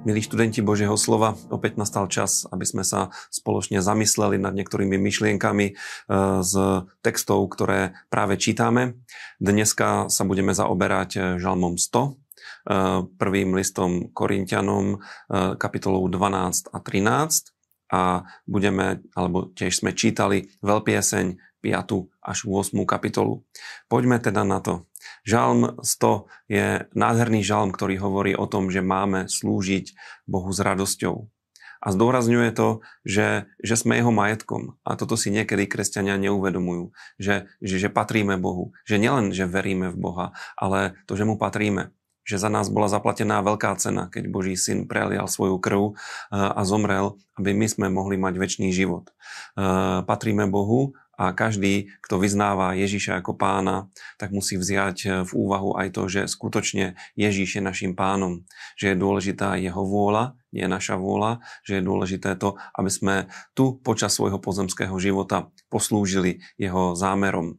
Milí študenti Božieho slova, opäť nastal čas, aby sme sa spoločne zamysleli nad niektorými myšlienkami e, z textov, ktoré práve čítame. Dneska sa budeme zaoberať e, žalmom 100, e, prvým listom Korintianom, kapitolou 12 a 13 a budeme, alebo tiež sme čítali veľpieseň 5. až 8. kapitolu. Poďme teda na to. Žalm 100 je nádherný žalm, ktorý hovorí o tom, že máme slúžiť Bohu s radosťou. A zdôrazňuje to, že, že sme jeho majetkom. A toto si niekedy kresťania neuvedomujú. Že, že, že patríme Bohu. Že nielen, že veríme v Boha, ale to, že mu patríme. Že za nás bola zaplatená veľká cena, keď Boží syn prelial svoju krv a zomrel, aby my sme mohli mať väčší život. Patríme Bohu a každý, kto vyznáva Ježiša ako pána, tak musí vziať eh, v úvahu aj to, že skutočne Ježiš je našim pánom, že je dôležitá jeho vôľa, nie naša vôľa, že je dôležité to, aby sme tu počas svojho pozemského života poslúžili jeho zámerom.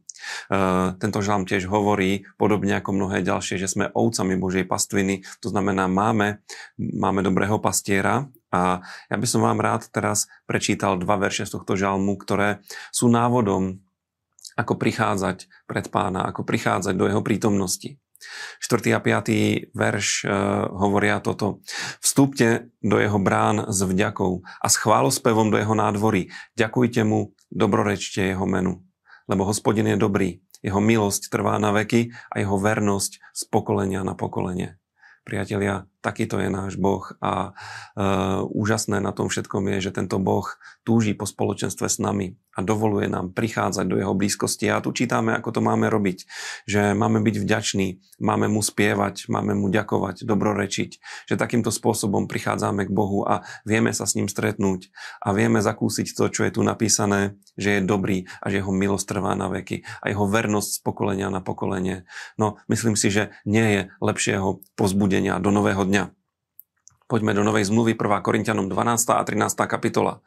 Eh, tento žalm tiež hovorí, podobne ako mnohé ďalšie, že sme ovcami Božej pastviny, to znamená, máme, máme dobrého pastiera a ja by som vám rád teraz prečítal dva verše z tohto žalmu, ktoré sú návodom, ako prichádzať pred pána, ako prichádzať do jeho prítomnosti. 4. a 5. verš e, hovoria toto. Vstúpte do jeho brán s vďakou a s chválospevom do jeho nádvory. Ďakujte mu, dobrorečte jeho menu. Lebo hospodin je dobrý, jeho milosť trvá na veky a jeho vernosť z pokolenia na pokolenie. Priatelia, takýto je náš Boh a e, úžasné na tom všetkom je, že tento Boh túži po spoločenstve s nami a dovoluje nám prichádzať do jeho blízkosti. A tu čítame, ako to máme robiť. Že máme byť vďační, máme mu spievať, máme mu ďakovať, dobrorečiť. Že takýmto spôsobom prichádzame k Bohu a vieme sa s ním stretnúť a vieme zakúsiť to, čo je tu napísané, že je dobrý a že jeho milosť trvá na veky a jeho vernosť z pokolenia na pokolenie. No, myslím si, že nie je lepšieho pozbudenia do nového dňa. Poďme do Novej zmluvy, 1. Korintianom 12. a 13. kapitola. E,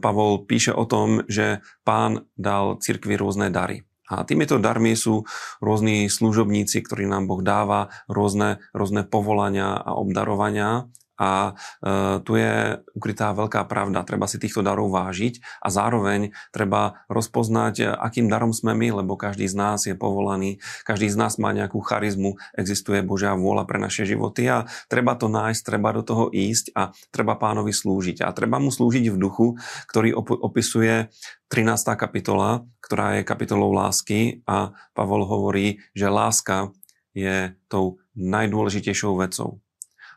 Pavol píše o tom, že pán dal cirkvi rôzne dary. A týmito darmi sú rôzni služobníci, ktorí nám Boh dáva, rôzne, rôzne povolania a obdarovania a e, tu je ukrytá veľká pravda. Treba si týchto darov vážiť a zároveň treba rozpoznať, akým darom sme my, lebo každý z nás je povolaný, každý z nás má nejakú charizmu, existuje Božia vôľa pre naše životy a treba to nájsť, treba do toho ísť a treba pánovi slúžiť. A treba mu slúžiť v duchu, ktorý op- opisuje 13. kapitola, ktorá je kapitolou lásky a Pavol hovorí, že láska je tou najdôležitejšou vecou.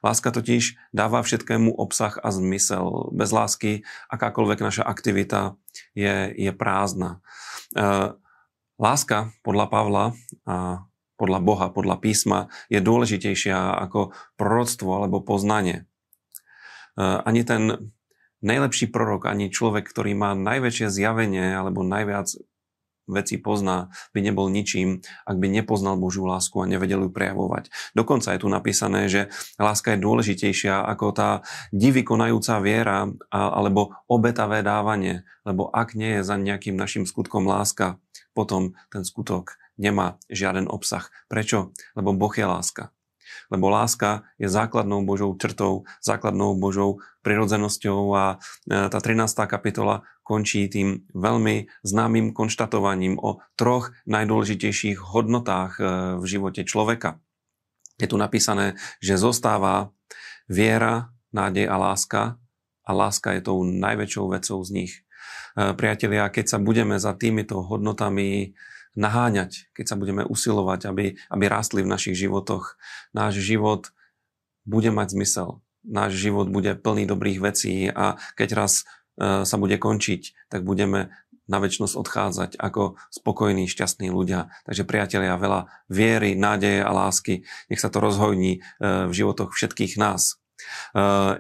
Láska totiž dáva všetkému obsah a zmysel. Bez lásky akákoľvek naša aktivita je, je prázdna. E, láska podľa Pavla a podľa Boha, podľa písma je dôležitejšia ako proroctvo alebo poznanie. E, ani ten najlepší prorok, ani človek, ktorý má najväčšie zjavenie alebo najviac veci pozná, by nebol ničím, ak by nepoznal Božiu lásku a nevedel ju prejavovať. Dokonca je tu napísané, že láska je dôležitejšia ako tá divy konajúca viera alebo obetavé dávanie, lebo ak nie je za nejakým našim skutkom láska, potom ten skutok nemá žiaden obsah. Prečo? Lebo Boh je láska. Lebo láska je základnou Božou črtou, základnou Božou prirodzenosťou a e, tá 13. kapitola končí tým veľmi známym konštatovaním o troch najdôležitejších hodnotách e, v živote človeka. Je tu napísané, že zostáva viera, nádej a láska a láska je tou najväčšou vecou z nich. E, priatelia, keď sa budeme za týmito hodnotami naháňať, keď sa budeme usilovať, aby, aby rástli v našich životoch. Náš život bude mať zmysel. Náš život bude plný dobrých vecí a keď raz e, sa bude končiť, tak budeme na väčšnosť odchádzať ako spokojní, šťastní ľudia. Takže priatelia, veľa viery, nádeje a lásky, nech sa to rozhojní e, v životoch všetkých nás.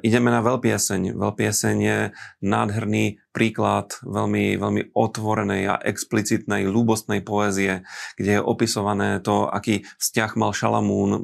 Ideme na veľpieseň. Veľpieseň je nádherný príklad veľmi, veľmi otvorenej a explicitnej, ľúbostnej poézie, kde je opisované to, aký vzťah mal Šalamún e,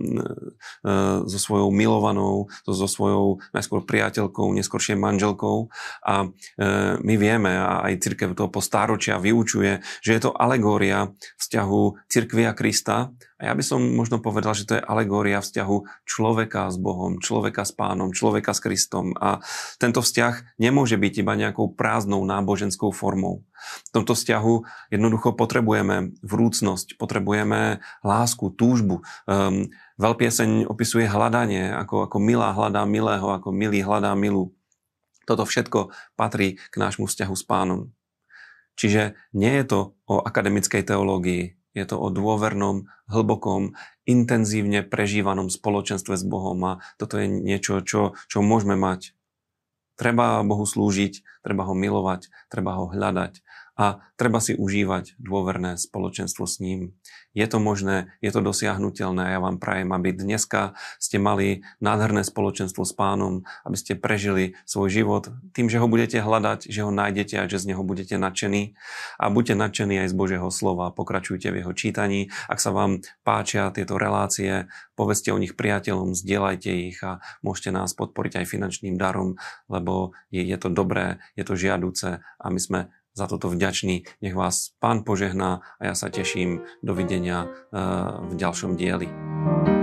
so svojou milovanou, so, svojou najskôr priateľkou, neskôršie manželkou. A e, my vieme, a aj církev to po stáročia vyučuje, že je to alegória vzťahu cirkvi a Krista a ja by som možno povedal, že to je alegória vzťahu človeka s Bohom, človeka s pánom, človeka s Kristom. A tento vzťah nemôže byť iba nejakou prázdnou náboženskou formou. V tomto vzťahu jednoducho potrebujeme vrúcnosť, potrebujeme lásku, túžbu. Um, veľpieseň opisuje hľadanie, ako, ako milá hľadá milého, ako milý hľadá milú. Toto všetko patrí k nášmu vzťahu s pánom. Čiže nie je to o akademickej teológii, je to o dôvernom, hlbokom, intenzívne prežívanom spoločenstve s Bohom a toto je niečo, čo, čo môžeme mať. Treba Bohu slúžiť, treba ho milovať, treba ho hľadať a treba si užívať dôverné spoločenstvo s ním. Je to možné, je to dosiahnutelné ja vám prajem, aby dneska ste mali nádherné spoločenstvo s pánom, aby ste prežili svoj život tým, že ho budete hľadať, že ho nájdete a že z neho budete nadšení. A buďte nadšení aj z Božieho slova, pokračujte v jeho čítaní. Ak sa vám páčia tieto relácie, povedzte o nich priateľom, zdieľajte ich a môžete nás podporiť aj finančným darom, lebo je, je to dobré, je to žiaduce a my sme za toto vďačný. Nech vás Pán požehná a ja sa teším. Dovidenia eh, v ďalšom dieli.